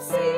see.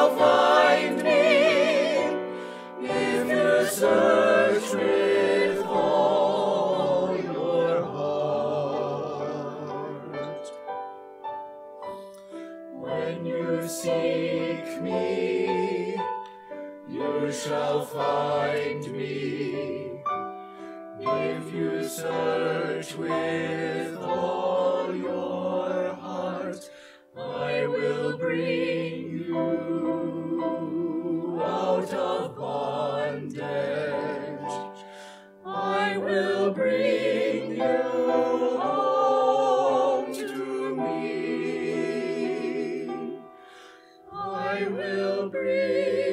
shall find me if you search with all your heart. When you seek me, you shall find me if you search with will bring.